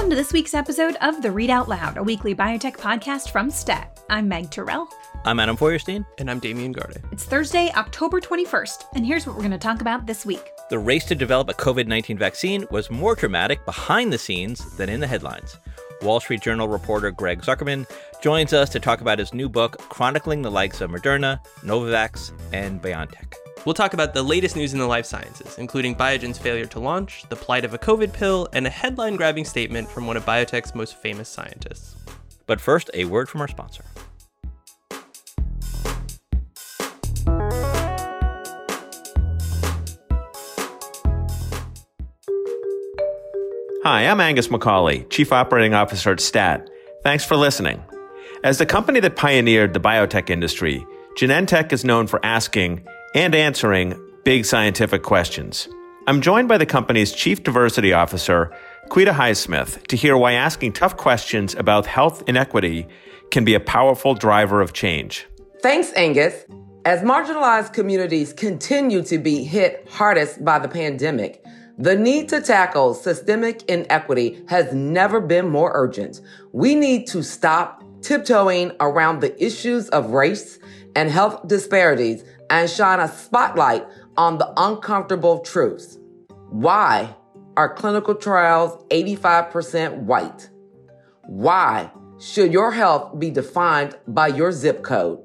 Welcome to this week's episode of The Read Out Loud, a weekly biotech podcast from STAT. I'm Meg Terrell. I'm Adam Feuerstein. And I'm Damien Garde. It's Thursday, October 21st, and here's what we're going to talk about this week. The race to develop a COVID 19 vaccine was more dramatic behind the scenes than in the headlines. Wall Street Journal reporter Greg Zuckerman joins us to talk about his new book chronicling the likes of Moderna, Novavax, and BioNTech. We'll talk about the latest news in the life sciences, including Biogen's failure to launch, the plight of a COVID pill, and a headline grabbing statement from one of biotech's most famous scientists. But first, a word from our sponsor. Hi, I'm Angus McCauley, Chief Operating Officer at STAT. Thanks for listening. As the company that pioneered the biotech industry, Genentech is known for asking and answering big scientific questions. I'm joined by the company's Chief Diversity Officer, Quita Highsmith, to hear why asking tough questions about health inequity can be a powerful driver of change. Thanks, Angus. As marginalized communities continue to be hit hardest by the pandemic, the need to tackle systemic inequity has never been more urgent. We need to stop tiptoeing around the issues of race and health disparities and shine a spotlight on the uncomfortable truths. Why are clinical trials 85% white? Why should your health be defined by your zip code?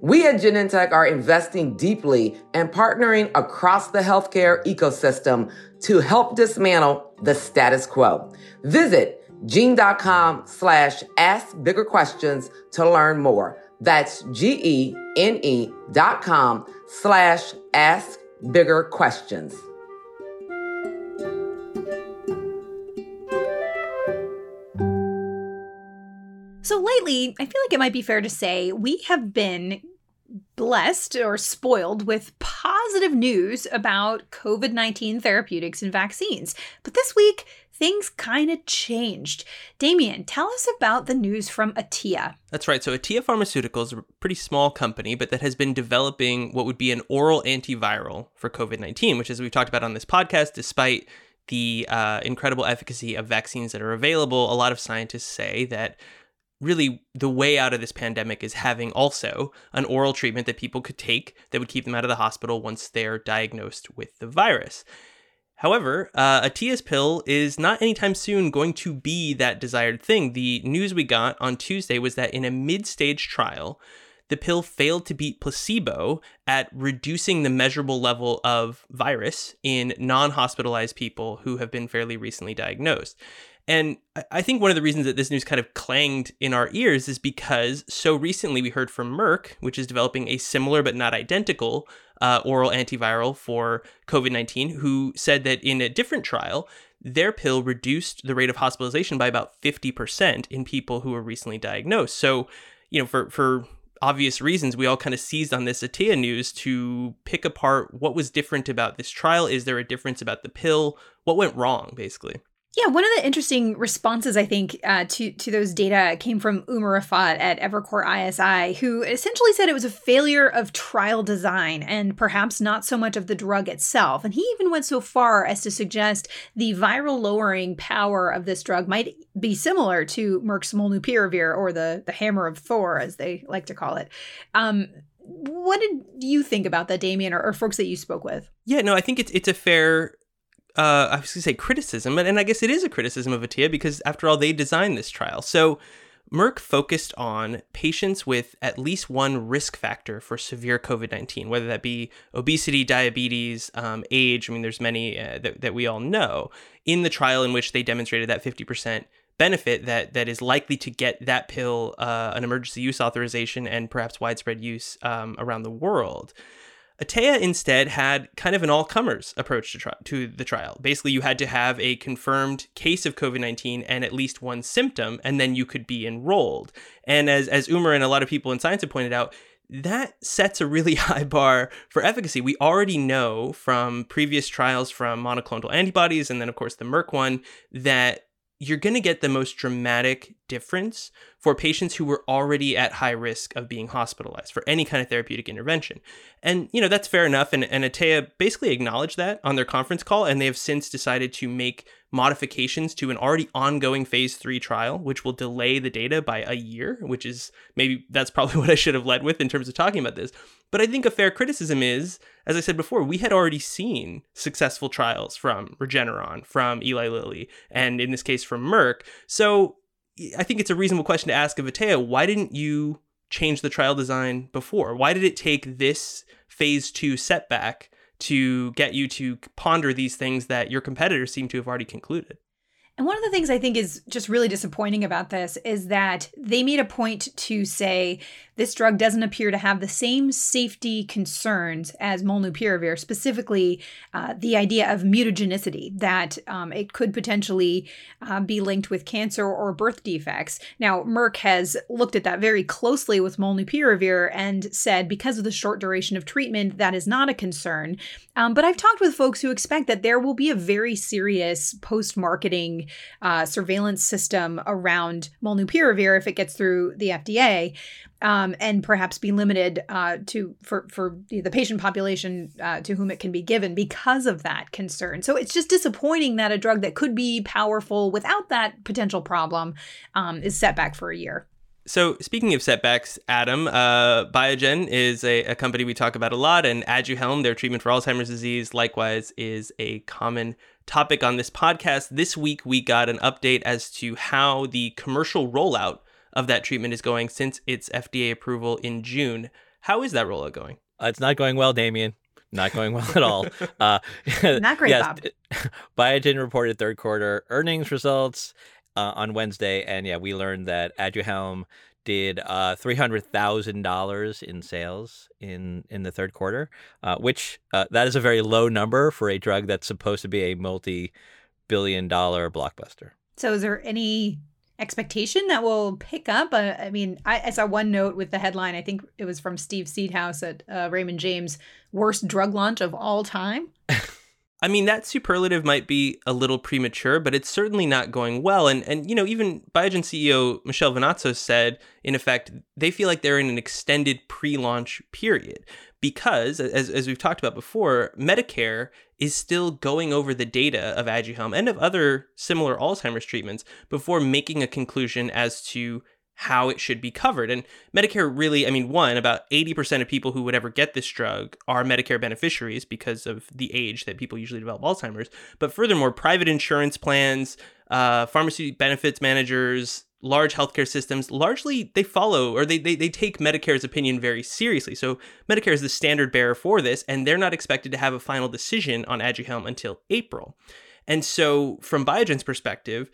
We at Genentech are investing deeply and partnering across the healthcare ecosystem to help dismantle the status quo. Visit gene.com slash ask bigger questions to learn more. That's G-E-N-E dot com slash ask bigger questions. So lately, I feel like it might be fair to say we have been blessed or spoiled with positive news about COVID 19 therapeutics and vaccines. But this week, things kind of changed. Damien, tell us about the news from Atea. That's right. So, Atea Pharmaceuticals is a pretty small company, but that has been developing what would be an oral antiviral for COVID 19, which, as we've talked about on this podcast, despite the uh, incredible efficacy of vaccines that are available, a lot of scientists say that really the way out of this pandemic is having also an oral treatment that people could take that would keep them out of the hospital once they're diagnosed with the virus. However, uh, Atea's pill is not anytime soon going to be that desired thing. The news we got on Tuesday was that in a mid stage trial, the pill failed to beat placebo at reducing the measurable level of virus in non hospitalized people who have been fairly recently diagnosed. And I think one of the reasons that this news kind of clanged in our ears is because so recently we heard from Merck, which is developing a similar but not identical uh, oral antiviral for COVID 19, who said that in a different trial, their pill reduced the rate of hospitalization by about 50% in people who were recently diagnosed. So, you know, for, for obvious reasons, we all kind of seized on this Atea news to pick apart what was different about this trial. Is there a difference about the pill? What went wrong, basically? Yeah, one of the interesting responses I think uh, to to those data came from Umer Raffat at Evercore ISI, who essentially said it was a failure of trial design and perhaps not so much of the drug itself. And he even went so far as to suggest the viral lowering power of this drug might be similar to Merck's molnupiravir or the the hammer of Thor, as they like to call it. Um, what did you think about that, Damien, or, or folks that you spoke with? Yeah, no, I think it's it's a fair uh, I was going to say criticism, and I guess it is a criticism of Atea because, after all, they designed this trial. So, Merck focused on patients with at least one risk factor for severe COVID 19, whether that be obesity, diabetes, um, age. I mean, there's many uh, that, that we all know in the trial in which they demonstrated that 50% benefit that that is likely to get that pill uh, an emergency use authorization and perhaps widespread use um, around the world. Atea instead had kind of an all comers approach to, tri- to the trial. Basically, you had to have a confirmed case of COVID 19 and at least one symptom, and then you could be enrolled. And as, as Umer and a lot of people in science have pointed out, that sets a really high bar for efficacy. We already know from previous trials from monoclonal antibodies, and then, of course, the Merck one, that you're going to get the most dramatic difference for patients who were already at high risk of being hospitalized for any kind of therapeutic intervention. And, you know, that's fair enough. And, and Atea basically acknowledged that on their conference call, and they have since decided to make modifications to an already ongoing phase three trial, which will delay the data by a year, which is maybe that's probably what I should have led with in terms of talking about this. But I think a fair criticism is, as I said before, we had already seen successful trials from Regeneron, from Eli Lilly, and in this case from Merck. So I think it's a reasonable question to ask of Atea, why didn't you change the trial design before? Why did it take this phase two setback to get you to ponder these things that your competitors seem to have already concluded. And one of the things I think is just really disappointing about this is that they made a point to say this drug doesn't appear to have the same safety concerns as molnupiravir, specifically uh, the idea of mutagenicity, that um, it could potentially uh, be linked with cancer or birth defects. Now, Merck has looked at that very closely with molnupiravir and said because of the short duration of treatment, that is not a concern. Um, but I've talked with folks who expect that there will be a very serious post marketing uh, surveillance system around molnupiravir if it gets through the FDA, um, and perhaps be limited uh, to for for the patient population uh, to whom it can be given because of that concern. So it's just disappointing that a drug that could be powerful without that potential problem um, is set back for a year. So, speaking of setbacks, Adam, uh, Biogen is a, a, company we talk about a lot, and Aduhelm, their treatment for Alzheimer's disease, likewise is a common topic on this podcast. This week, we got an update as to how the commercial rollout of that treatment is going since its FDA approval in June. How is that rollout going? Uh, it's not going well, Damien Not going well at all. Uh, not great, yes, Bob. Biogen reported third quarter earnings results uh, on Wednesday, and yeah, we learned that Aduhelm did uh, three hundred thousand dollars in sales in in the third quarter, uh, which uh, that is a very low number for a drug that's supposed to be a multi-billion dollar blockbuster. So, is there any expectation that will pick up? Uh, I mean, I, I, saw one note with the headline. I think it was from Steve Seedhouse at uh, Raymond James: "Worst drug launch of all time." I mean, that superlative might be a little premature, but it's certainly not going well. And and you know, even Biogen CEO Michel Vounatsos said, in effect, they feel like they're in an extended pre-launch period because, as as we've talked about before, Medicare is still going over the data of Aduhelm and of other similar Alzheimer's treatments before making a conclusion as to how it should be covered. And Medicare really, I mean, one, about 80% of people who would ever get this drug are Medicare beneficiaries because of the age that people usually develop Alzheimer's. But furthermore, private insurance plans, uh, pharmacy benefits managers, large healthcare systems largely they follow or they, they they take Medicare's opinion very seriously. So Medicare is the standard bearer for this, and they're not expected to have a final decision on Aduhelm until April. And so, from Biogen's perspective,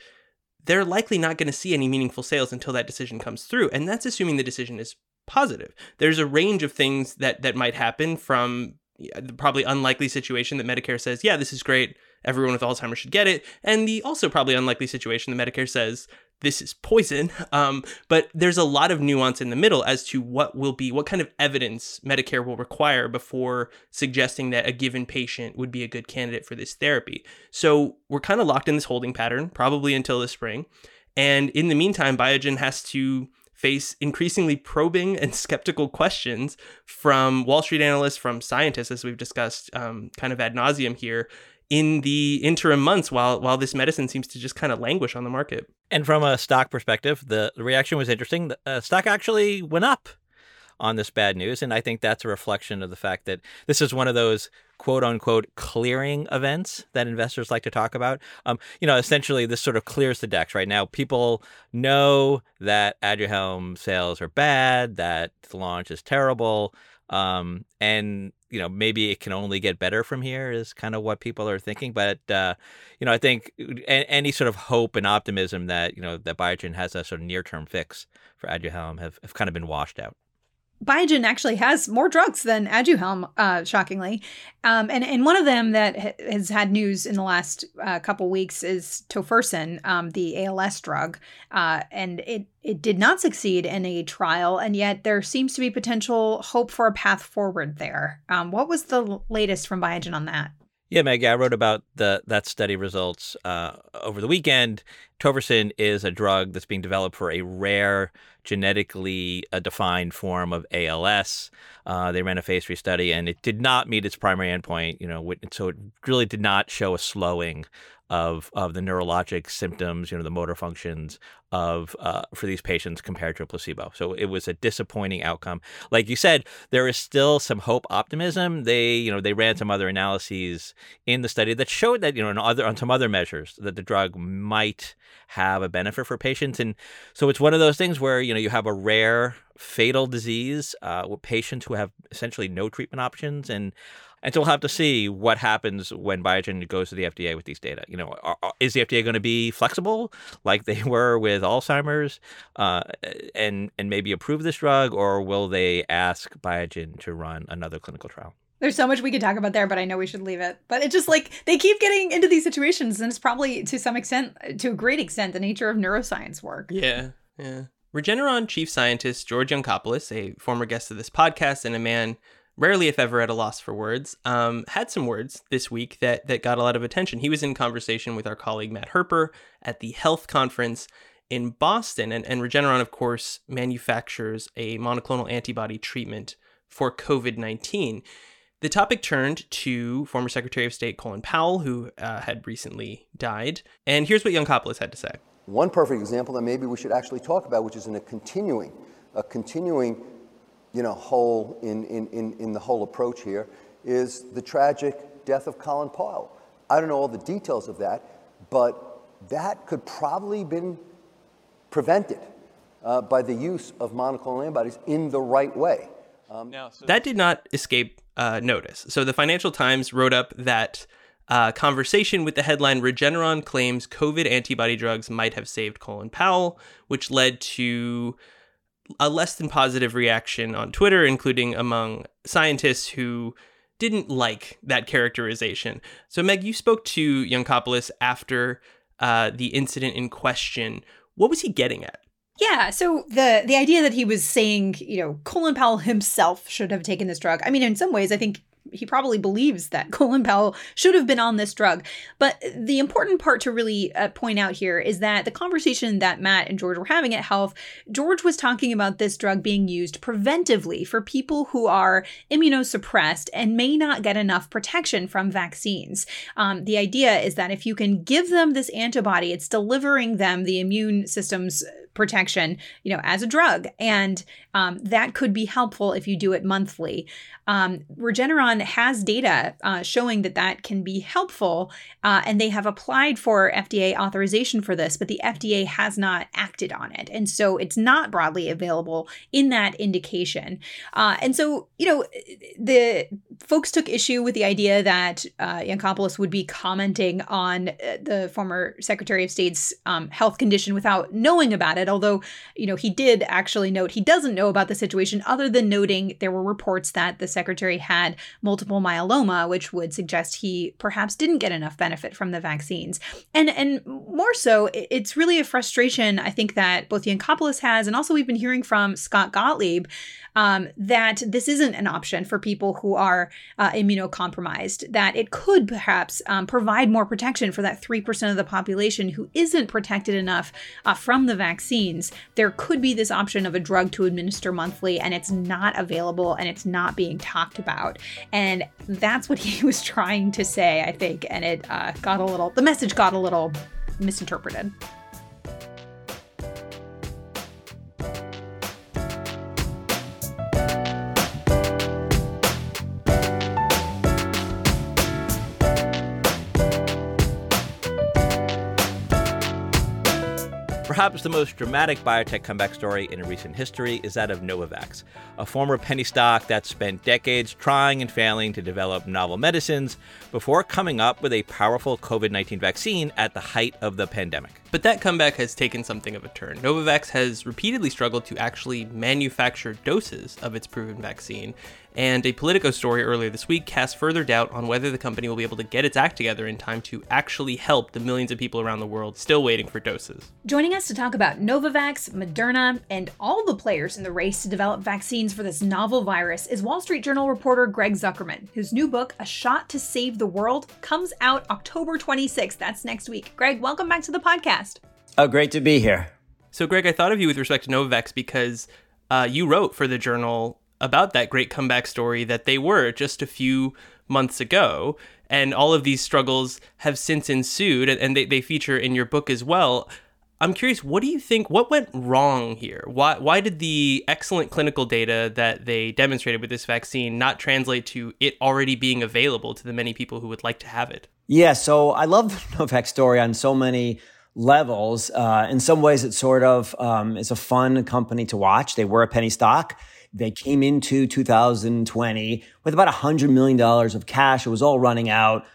they're likely not going to see any meaningful sales until that decision comes through. And that's assuming the decision is positive. There's a range of things that that might happen from the probably unlikely situation that Medicare says, yeah, this is great. Everyone with Alzheimer's should get it. And the also probably unlikely situation that Medicare says, this is poison. Um, but there's a lot of nuance in the middle as to what will be, what kind of evidence Medicare will require before suggesting that a given patient would be a good candidate for this therapy. So we're kind of locked in this holding pattern, probably until the spring. And in the meantime, Biogen has to face increasingly probing and skeptical questions from Wall Street analysts, from scientists, as we've discussed um, kind of ad nauseum here, in the interim months while while this medicine seems to just kind of languish on the market. And from a stock perspective, the, reaction was interesting. The uh, stock actually went up on this bad news, and I think that's a reflection of the fact that this is one of those quote unquote clearing events that investors like to talk about. Um, you know, essentially this sort of clears the decks right now. People know that Aduhelm sales are bad, that the launch is terrible, um, and you know maybe it can only get better from here is kind of what people are thinking but uh, you know i think any sort of hope and optimism that you know that biogen has a sort of near term fix for aduhelm have, have kind of been washed out Biogen actually has more drugs than Aduhelm, uh, shockingly, um, and and one of them that ha- has had news in the last uh, couple weeks is tofersen, um, the ALS drug, uh, and it it did not succeed in a trial, and yet there seems to be potential hope for a path forward there. Um, what was the latest from Biogen on that? Yeah, Meg, I wrote about the that study results uh, over the weekend. Tofersen is a drug that's being developed for a rare, genetically uh, defined form of ALS. Uh, they ran a phase three study, and it did not meet its primary endpoint. You know, so it really did not show a slowing of of the neurologic symptoms, you know, the motor functions of uh, for these patients compared to a placebo. So it was a disappointing outcome. Like you said, there is still some hope, optimism. They, you know, they ran some other analyses in the study that showed that, you know, on other on some other measures that the drug might have a benefit for patients. And so it's one of those things where you know you have a rare fatal disease uh, with patients who have essentially no treatment options and and so we'll have to see what happens when Biogen goes to the FDA with these data. You know, are, are, is the FDA going to be flexible like they were with Alzheimer's, uh, and and maybe approve this drug, or will they ask Biogen to run another clinical trial? There's so much we could talk about there, but I know we should leave it. But it's just like they keep getting into these situations, and it's probably to some extent, to a great extent, the nature of neuroscience work. Yeah, yeah. Regeneron chief scientist George Yancopoulos, a former guest of this podcast and a man rarely, if ever, at a loss for words, um, had some words this week that that got a lot of attention. He was in conversation with our colleague Matt Herper at the HLTH Conference in Boston, and, and Regeneron, of course, manufactures a monoclonal antibody treatment for COVID nineteen. The topic turned to former Secretary of State Colin Powell, who uh, had recently died, and here's what Yancopoulos had to say. One perfect example that maybe we should actually talk about, which is in a continuing, a continuing you know, whole in, in, in, in the whole approach here is the tragic death of Colin Powell. I don't know all the details of that, but that could probably been prevented uh, by the use of monoclonal antibodies in the right way. Um, now, so that did not escape uh, notice. So the Financial Times wrote up that uh, conversation with the headline Regeneron claims COVID antibody drugs might have saved Colin Powell, which led to a less than positive reaction on Twitter, including among scientists who didn't like that characterization. So, Meg, you spoke to Yancopoulos after uh, the incident in question. What was he getting at? Yeah, so the the idea that he was saying, you know, Colin Powell himself should have taken this drug. I mean, in some ways, I think he probably believes that Colin Powell should have been on this drug. But the important part to really uh, point out here is that the conversation that Matt and George were having at HLTH, George was talking about this drug being used preventively for people who are immunosuppressed and may not get enough protection from vaccines. Um, the idea is that if you can give them this antibody, it's delivering them the immune system's protection, you know, as a drug. And um, that could be helpful if you do it monthly. Um, Regeneron has data uh, showing that that can be helpful, uh, and they have applied for FDA authorization for this, but the FDA has not acted on it. And so it's not broadly available in that indication. Uh, and so, you know, the folks took issue with the idea that uh, would be commenting on uh, the former Secretary of State's um, health condition without knowing about it. Although, you know, he did actually note he doesn't know about the situation, other than noting there were reports that the secretary had multiple myeloma, which would suggest he perhaps didn't get enough benefit from the vaccines. And and more so, it's really a frustration I think that both Yancopoulos has, and also we've been hearing from Scott Gottlieb um, that this isn't an option for people who are uh, immunocompromised, that it could perhaps um, provide more protection for that 3% of the population who isn't protected enough uh, from the vaccines. There could be this option of a drug to administer monthly, and it's not available and it's not being talked about. And that's what he was trying to say, I think. And it uh, got a little, the message got a little misinterpreted. Perhaps the most dramatic biotech comeback story in recent history is that of Novavax, a former penny stock that spent decades trying and failing to develop novel medicines before coming up with a powerful COVID 19 vaccine at the height of the pandemic. But that comeback has taken something of a turn. Novavax has repeatedly struggled to actually manufacture doses of its proven vaccine, And a Politico story earlier this week cast further doubt on whether the company will be able to get its act together in time to actually help the millions of people around the world still waiting for doses. Joining us to talk about Novavax, Moderna, and all the players in the race to develop vaccines for this novel virus is Wall Street Journal reporter Greg Zuckerman, whose new book, A Shot to Save the World, comes out October 26th. That's next week. Greg, welcome back to the podcast. Oh, great to be here. So, Greg, I thought of you with respect to Novavax because uh, you wrote for the journal about that great comeback story that they were just a few months ago. And all of these struggles have since ensued, and they, they feature in your book as well. I'm curious, what do you think? What went wrong here? Why, why did the excellent clinical data that they demonstrated with this vaccine not translate to it already being available to the many people who would like to have it? Yeah, so I love the Novavax story on so many levels. Uh, in some ways, it sort of um, is a fun company to watch. They were a penny stock. They came into 2020 with about $100 million of cash. It was all running out.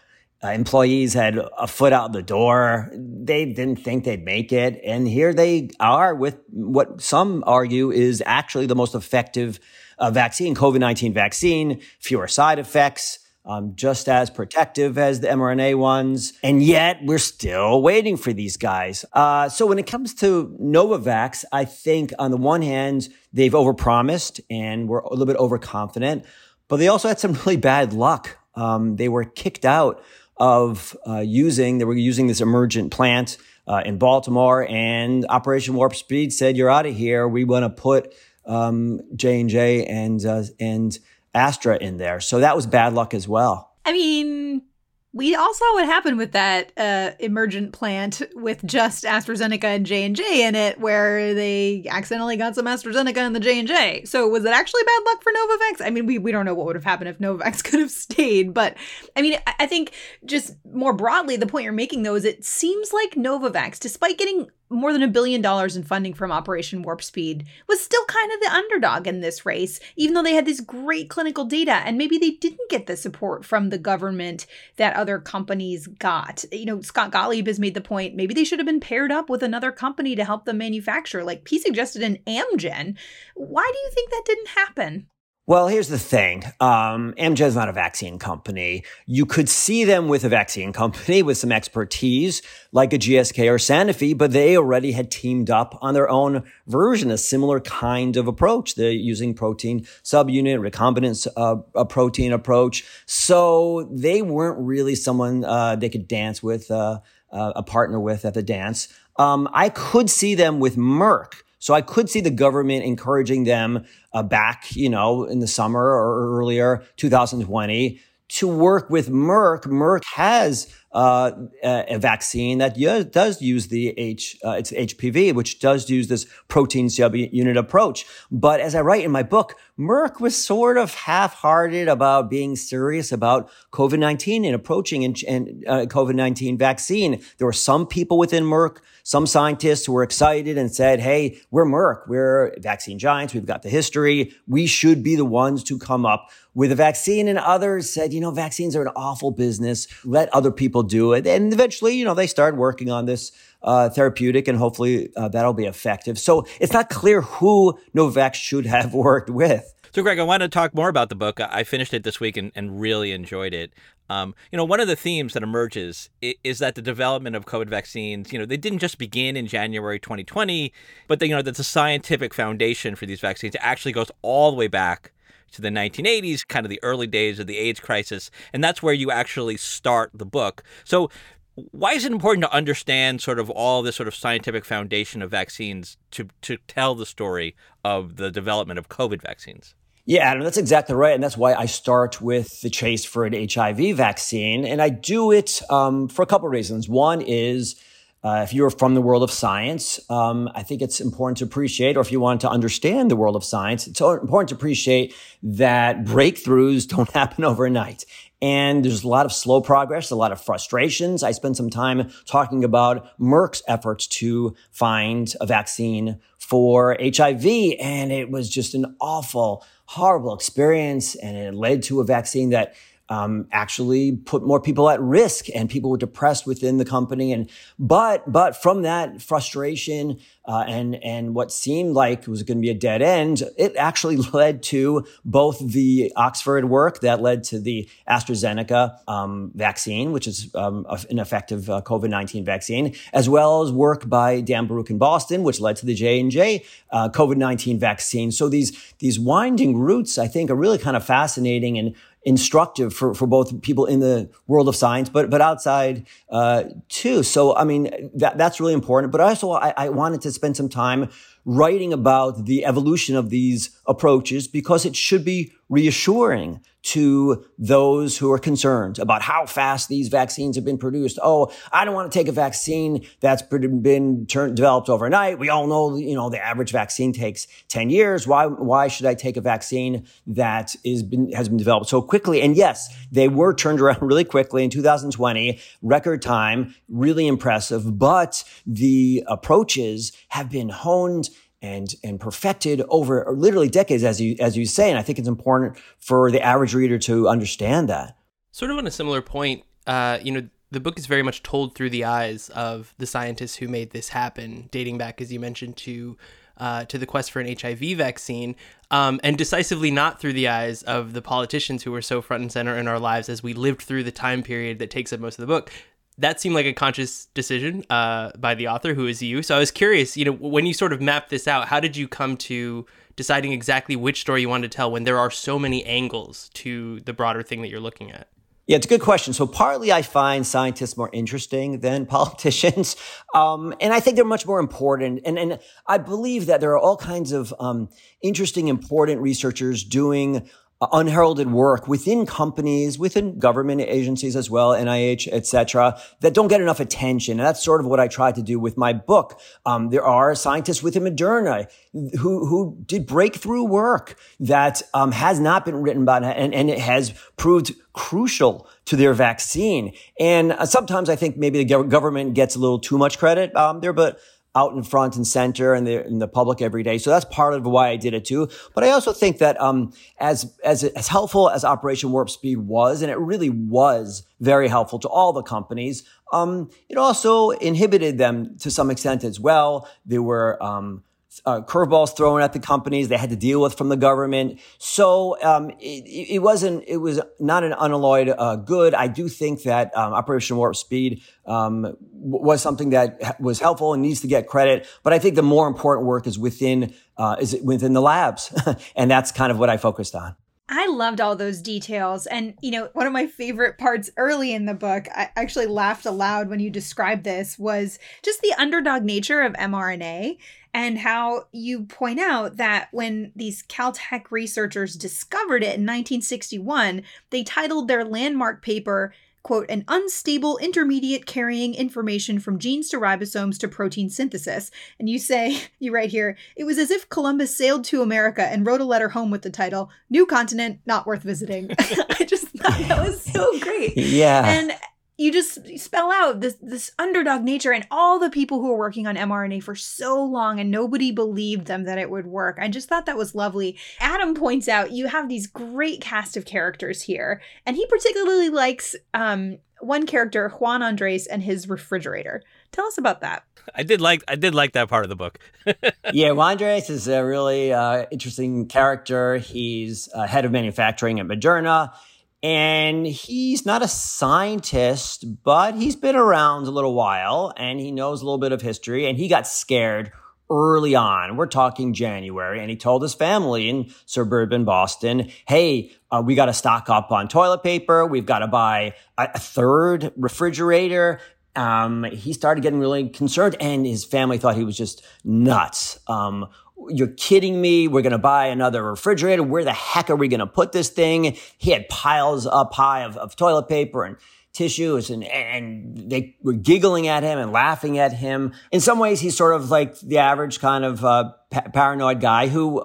Uh, employees had a foot out the door. They didn't think they'd make it. And here they are with what some argue is actually the most effective uh, vaccine, COVID 19 vaccine, fewer side effects um, just as protective as the mRNA ones. And yet we're still waiting for these guys. Uh, so when it comes to Novavax, I think on the one hand, they've overpromised and were a little bit overconfident, but they also had some really bad luck. Um, they were kicked out of uh, using, they were using this emergent plant uh, in Baltimore and Operation Warp Speed said, you're out of here. We want to put um, J&J and, uh, and Astra in there. So that was bad luck as well. I mean, we all saw what happened with that uh, emergent plant with just AstraZeneca and J and J in it, where they accidentally got some AstraZeneca in the J and J. So was it actually bad luck for Novavax? I mean, we, we don't know what would have happened if Novavax could have stayed, but I mean, I think just more broadly, the point you're making though is it seems like Novavax, despite getting more than a billion dollars in funding from Operation Warp Speed, was still kind of the underdog in this race, even though they had this great clinical data. And maybe they didn't get the support from the government that other companies got. You know, Scott Gottlieb has made the point maybe they should have been paired up with another company to help them manufacture. Like he suggested an Amgen. Why do you think that didn't happen? Well, here's the thing. Um, Amgen's not a vaccine company. You could see them with a vaccine company with some expertise, like a GSK or Sanofi, but they already had teamed up on their own version, a similar kind of approach. They're using protein subunit, recombinant uh, a protein approach. So they weren't really someone uh, they could dance with, uh, uh, a partner with at the dance. Um, I could see them with Merck so I could see the government encouraging them uh, back, you know, in the summer or earlier, 2020, to work with Merck. Merck has uh, a vaccine that does use the H, uh, it's HPV, which does use this protein subunit approach. But as I write in my book, Merck was sort of half-hearted about being serious about COVID-19 and approaching and, uh, COVID-19 vaccine. There were some people within Merck some scientists who were excited and said, Hey, we're Merck. We're vaccine giants. We've got the history. We should be the ones to come up with a vaccine. And others said, you know, vaccines are an awful business. Let other people do it. And eventually, you know, they start working on this uh, therapeutic and hopefully uh, that'll be effective. So it's not clear who Novavax should have worked with. So, Greg, I want to talk more about the book. I finished it this week and, and really enjoyed it. Um, you know, one of the themes that emerges is, that the development of COVID vaccines, you know, they didn't just begin in January 2020, but they, you know, that the scientific foundation for these vaccines actually goes all the way back to the 1980s, kind of the early days of the AIDS crisis, and that's where you actually start the book. So, why is it important to understand sort of all this sort of scientific foundation of vaccines to to tell the story of the development of COVID vaccines? Yeah, Adam, that's exactly right. And that's why I start with the chase for an HIV vaccine. And I do it um, for a couple of reasons. One is uh, if you're from the world of science, um, I think it's important to appreciate, or if you want to understand the world of science, it's important to appreciate that breakthroughs don't happen overnight. And there's a lot of slow progress, a lot of frustrations. I spent some time talking about Merck's efforts to find a vaccine for HIV, and it was just an awful horrible experience and it led to a vaccine that um, actually put more people at risk and people were depressed within the company. And, but, but from that frustration, uh, and and what seemed like was going to be a dead end, it actually led to both the Oxford work that led to the AstraZeneca um, vaccine, which is um, an effective uh, COVID nineteen vaccine, as well as work by Dan Barouch in Boston, which led to the J and J uh, COVID nineteen vaccine. So these these winding roots, I think, are really kind of fascinating and instructive for, for both people in the world of science, but but outside uh, too. So I mean that that's really important. But I also I, I wanted to spend some time writing about the evolution of these approaches because it should be reassuring to those who are concerned about how fast these vaccines have been produced. Oh, I don't want to take a vaccine that's been turned, developed overnight. We all know, you know, the average vaccine takes 10 years. Why, why should I take a vaccine that is been, has been developed so quickly? And yes, they were turned around really quickly in 2020, record time, really impressive, but the approaches have been honed and and perfected over literally decades, as you as you say. And I think it's important for the average reader to understand that. Sort of on a similar point, uh, you know, the book is very much told through the eyes of the scientists who made this happen, dating back, as you mentioned, to uh, to the quest for an HIV vaccine, um, and decisively not through the eyes of the politicians who were so front and center in our lives as we lived through the time period that takes up most of the book that seemed like a conscious decision uh, by the author, who is you. So I was curious, you know, when you sort of mapped this out, how did you come to deciding exactly which story you wanted to tell when there are so many angles to the broader thing that you're looking at? Yeah, it's a good question. So partly I find scientists more interesting than politicians. Um, and I think they're much more important. And, and I believe that there are all kinds of um, interesting, important researchers doing unheralded work within companies, within government agencies as well, NIH, etc., that don't get enough attention. And that's sort of what I tried to do with my book. Um, there are scientists within Moderna who who did breakthrough work that um, has not been written about, and, and it has proved crucial to their vaccine. And uh, sometimes I think maybe the government gets a little too much credit um, there, but out in front and center and the, in the public every day. So that's part of why I did it too. But I also think that, um, as, as, as helpful as Operation Warp Speed was, and it really was very helpful to all the companies, um, it also inhibited them to some extent as well. There were, um, uh, curveballs thrown at the companies they had to deal with from the government. So um, it, it, wasn't. It was not an unalloyed uh, good. I do think that um, Operation Warp Speed um, was something that was helpful and needs to get credit. But I think the more important work is within uh, is within the labs, and that's kind of what I focused on. I loved all those details. And, you know, one of my favorite parts early in the book, I actually laughed aloud when you described this, was just the underdog nature of mRNA and how you point out that when these Caltech researchers discovered it in 1961, they titled their landmark paper quote, an unstable intermediate carrying information from genes to ribosomes to protein synthesis. And you say, you write here, it was as if Columbus sailed to America and wrote a letter home with the title, New Continent, Not Worth Visiting. I just thought that was so great. Yeah. And you just spell out this this underdog nature and all the people who were working on mRNA for so long and nobody believed them that it would work. I just thought that was lovely. Adam points out you have these great cast of characters here, and he particularly likes um, one character, Juan Andres, and his refrigerator. Tell us about that. I did like I did like that part of the book. yeah, Juan Andres is a really uh, interesting character. He's uh, head of manufacturing at Moderna and he's not a scientist, but he's been around a little while and he knows a little bit of history. And he got scared early on. We're talking January. And he told his family in suburban Boston, Hey, uh, we got to stock up on toilet paper. We've got to buy a, a third refrigerator. Um, he started getting really concerned and his family thought he was just nuts. Um, you're kidding me. We're going to buy another refrigerator. Where the heck are we going to put this thing? He had piles up high of, of toilet paper and tissues and, and they were giggling at him and laughing at him. In some ways, he's sort of like the average kind of, uh, pa- paranoid guy who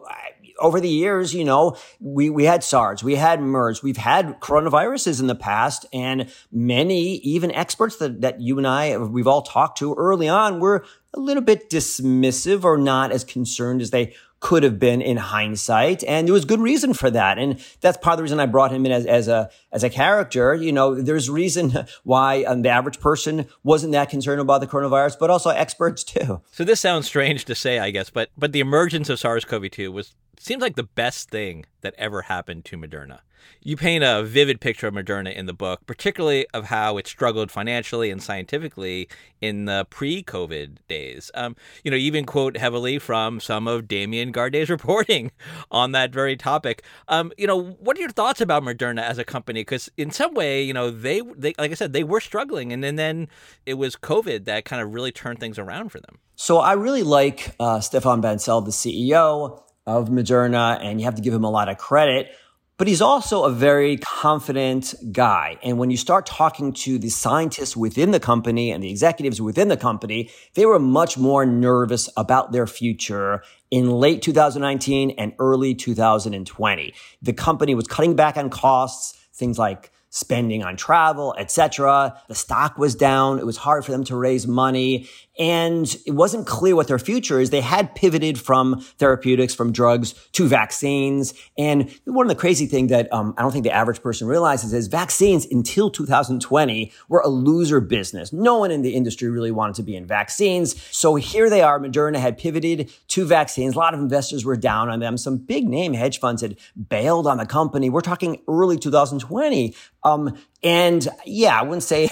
over the years, you know, we, we had SARS, we had MERS, we've had coronaviruses in the past, and many, even experts that, that you and I, we've all talked to early on, were a little bit dismissive or not as concerned as they could have been in hindsight. And there was good reason for that. And that's part of the reason I brought him in as, as a, as a character. You know, there's reason why um, the average person wasn't that concerned about the coronavirus, but also experts too. So this sounds strange to say, I guess, but, but the emergence of SARS-CoV-2 was seems like the best thing that ever happened to Moderna. You paint a vivid picture of Moderna in the book, particularly of how it struggled financially and scientifically in the pre-COVID days. Um, you know, you even quote heavily from some of Damien Garde's reporting on that very topic. Um, you know, what are your thoughts about Moderna as a company? Because in some way, you know, they, they, like I said, they were struggling, and then, then it was COVID that kind of really turned things around for them. So I really like uh, Stéphane Bancel, the CEO of Moderna, and you have to give him a lot of credit. But he's also a very confident guy. And when you start talking to the scientists within the company and the executives within the company, they were much more nervous about their future in late 2019 and early 2020. The company was cutting back on costs, things like spending on travel, etc. The stock was down. It was hard for them to raise money. And it wasn't clear what their future is. They had pivoted from therapeutics, from drugs to vaccines. And one of the crazy things that um, I don't think the average person realizes is vaccines until 2020 were a loser business. No one in the industry really wanted to be in vaccines. So here they are. Moderna had pivoted to vaccines. A lot of investors were down on them. Some big name hedge funds had bailed on the company. We're talking early 2020. Um, and yeah, I wouldn't say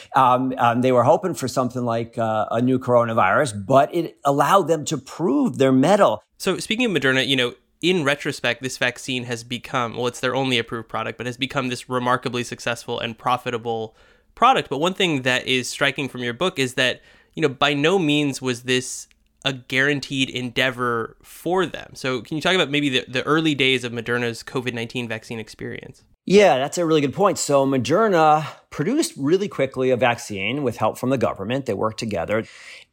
um, um, they were hoping for something like uh, a new coronavirus, but it allowed them to prove their mettle. So, speaking of Moderna, you know, in retrospect, this vaccine has become well, it's their only approved product, but has become this remarkably successful and profitable product. But one thing that is striking from your book is that, you know, by no means was this a guaranteed endeavor for them. So, can you talk about maybe the, the early days of Moderna's COVID 19 vaccine experience? Yeah, that's a really good point. So Moderna produced really quickly a vaccine with help from the government. They worked together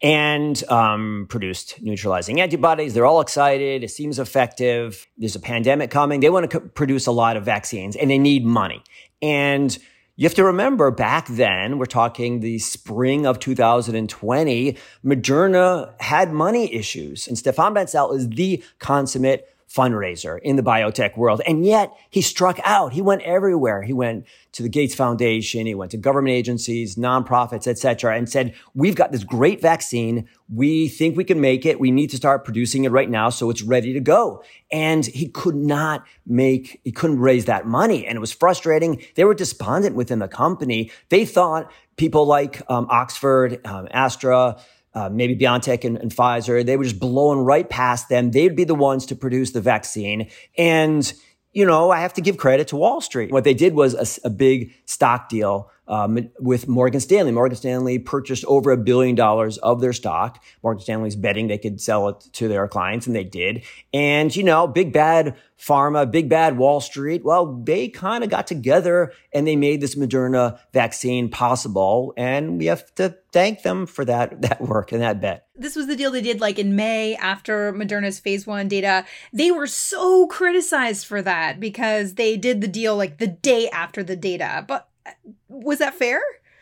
and um, produced neutralizing antibodies. They're all excited. It seems effective. There's a pandemic coming. They want to co- produce a lot of vaccines and they need money. And you have to remember back then, we're talking the spring of 2020, Moderna had money issues and Stéphane Bancel is the consummate fundraiser in the biotech world. And yet he struck out. He went everywhere. He went to the Gates Foundation. He went to government agencies, nonprofits, etc., and said, we've got this great vaccine. We think we can make it. We need to start producing it right now. So it's ready to go. And he could not make, he couldn't raise that money. And it was frustrating. They were despondent within the company. They thought people like um, Oxford, um, Astra, uh, maybe BioNTech and, and, Pfizer, they were just blowing right past them. They'd be the ones to produce the vaccine. And, you know, I have to give credit to Wall Street. What they did was a, a big stock deal um, with Morgan Stanley. Morgan Stanley purchased over a billion dollars of their stock. Morgan Stanley's betting they could sell it to their clients, and they did. And, you know, big bad pharma, big bad Wall Street, well, they kind of got together and they made this Moderna vaccine possible. And we have to thank them for that, that work and that bet. This was the deal they did like in May after Moderna's phase one data. They were so criticized for that because they did the deal like the day after the data. But was that fair?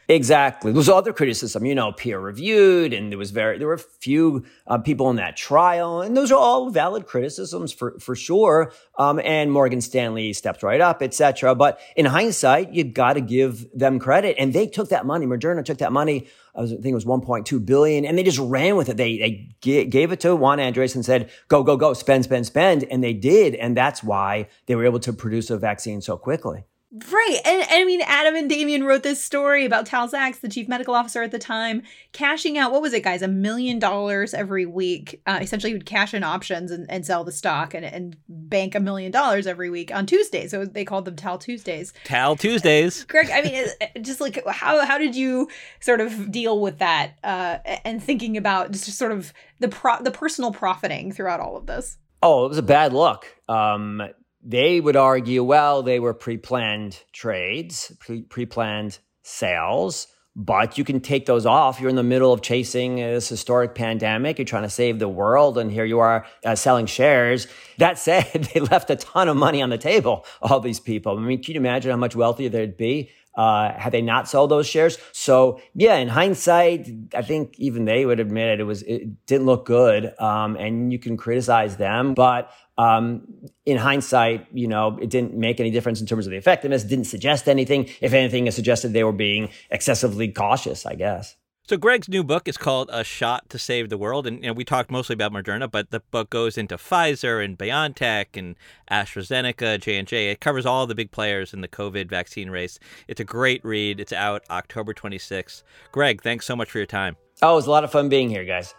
Exactly. There was other criticism, you know, peer reviewed, and there was very there were a few uh, people in that trial, and those are all valid criticisms for for sure. Um, and Morgan Stanley stepped right up, etc. But in hindsight, you got to give them credit, and they took that money. Moderna took that money. I, was, I think it was 1.2 billion, and they just ran with it. They they g- gave it to Juan Andres and said, "Go go go, spend spend spend," and they did, and that's why they were able to produce a vaccine so quickly. Right. And, and, I mean, Adam and Damien wrote this story about Tal Zaks, the chief medical officer at the time, cashing out, what was it, guys? A million dollars every week. Uh, essentially, he would cash in options and, and sell the stock and, and bank a million dollars every week on Tuesdays. So they called them Tal Tuesdays. Tal Tuesdays. Greg, I mean, just like how, how did you sort of deal with that uh, and thinking about just sort of the, pro- the personal profiting throughout all of this? Oh, it was a bad look. Um, they would argue, well, they were pre planned trades, pre planned sales, but you can take those off. You're in the middle of chasing this historic pandemic. You're trying to save the world, and here you are uh, selling shares. That said, they left a ton of money on the table, all these people. I mean, can you imagine how much wealthier they'd be? uh, had they not sold those shares. So yeah, in hindsight, I think even they would admit it, it was it didn't look good, um, and you can criticize them, but um, in hindsight, you know, it didn't make any difference in terms of the effectiveness. Didn't suggest anything. If anything, it suggested they were being excessively cautious. I guess. So Greg's new book is called A Shot to Save the World, and you know, we talked mostly about Moderna, but the book goes into Pfizer and BioNTech and AstraZeneca, J and J. It covers all the big players in the COVID vaccine race. It's a great read. It's out October 26th. Greg, thanks so much for your time. Oh, it was a lot of fun being here, guys.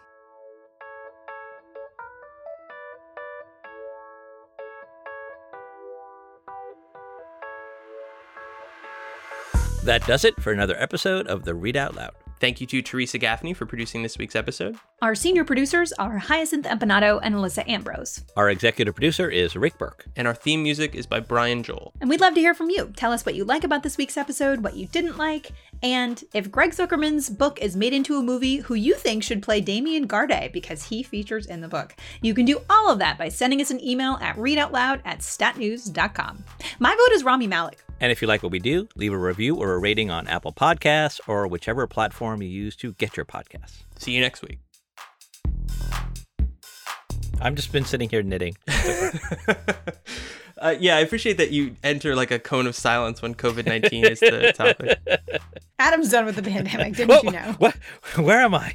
That does it for another episode of the Read Out Loud. Thank you to Teresa Gaffney for producing this week's episode. Our senior producers are Hyacinth Empinado and Alissa Ambrose. Our executive producer is Rick Berke. And our theme music is by Brian Joel. And we'd love to hear from you. Tell us what you like about this week's episode, what you didn't like, and if Greg Zuckerman's book is made into a movie, who you think should play Damian Garde because he features in the book. You can do all of that by sending us an email at readoutloud at statnews.com. My vote is Rami Malek. And if you like what we do, leave a review or a rating on Apple Podcasts or whichever platform you use to get your podcasts. See you next week. I've just been sitting here knitting. uh, yeah, I appreciate that you enter like a cone of silence when COVID 19 is the topic. Adam's done with the pandemic, didn't you know? What? Where am I?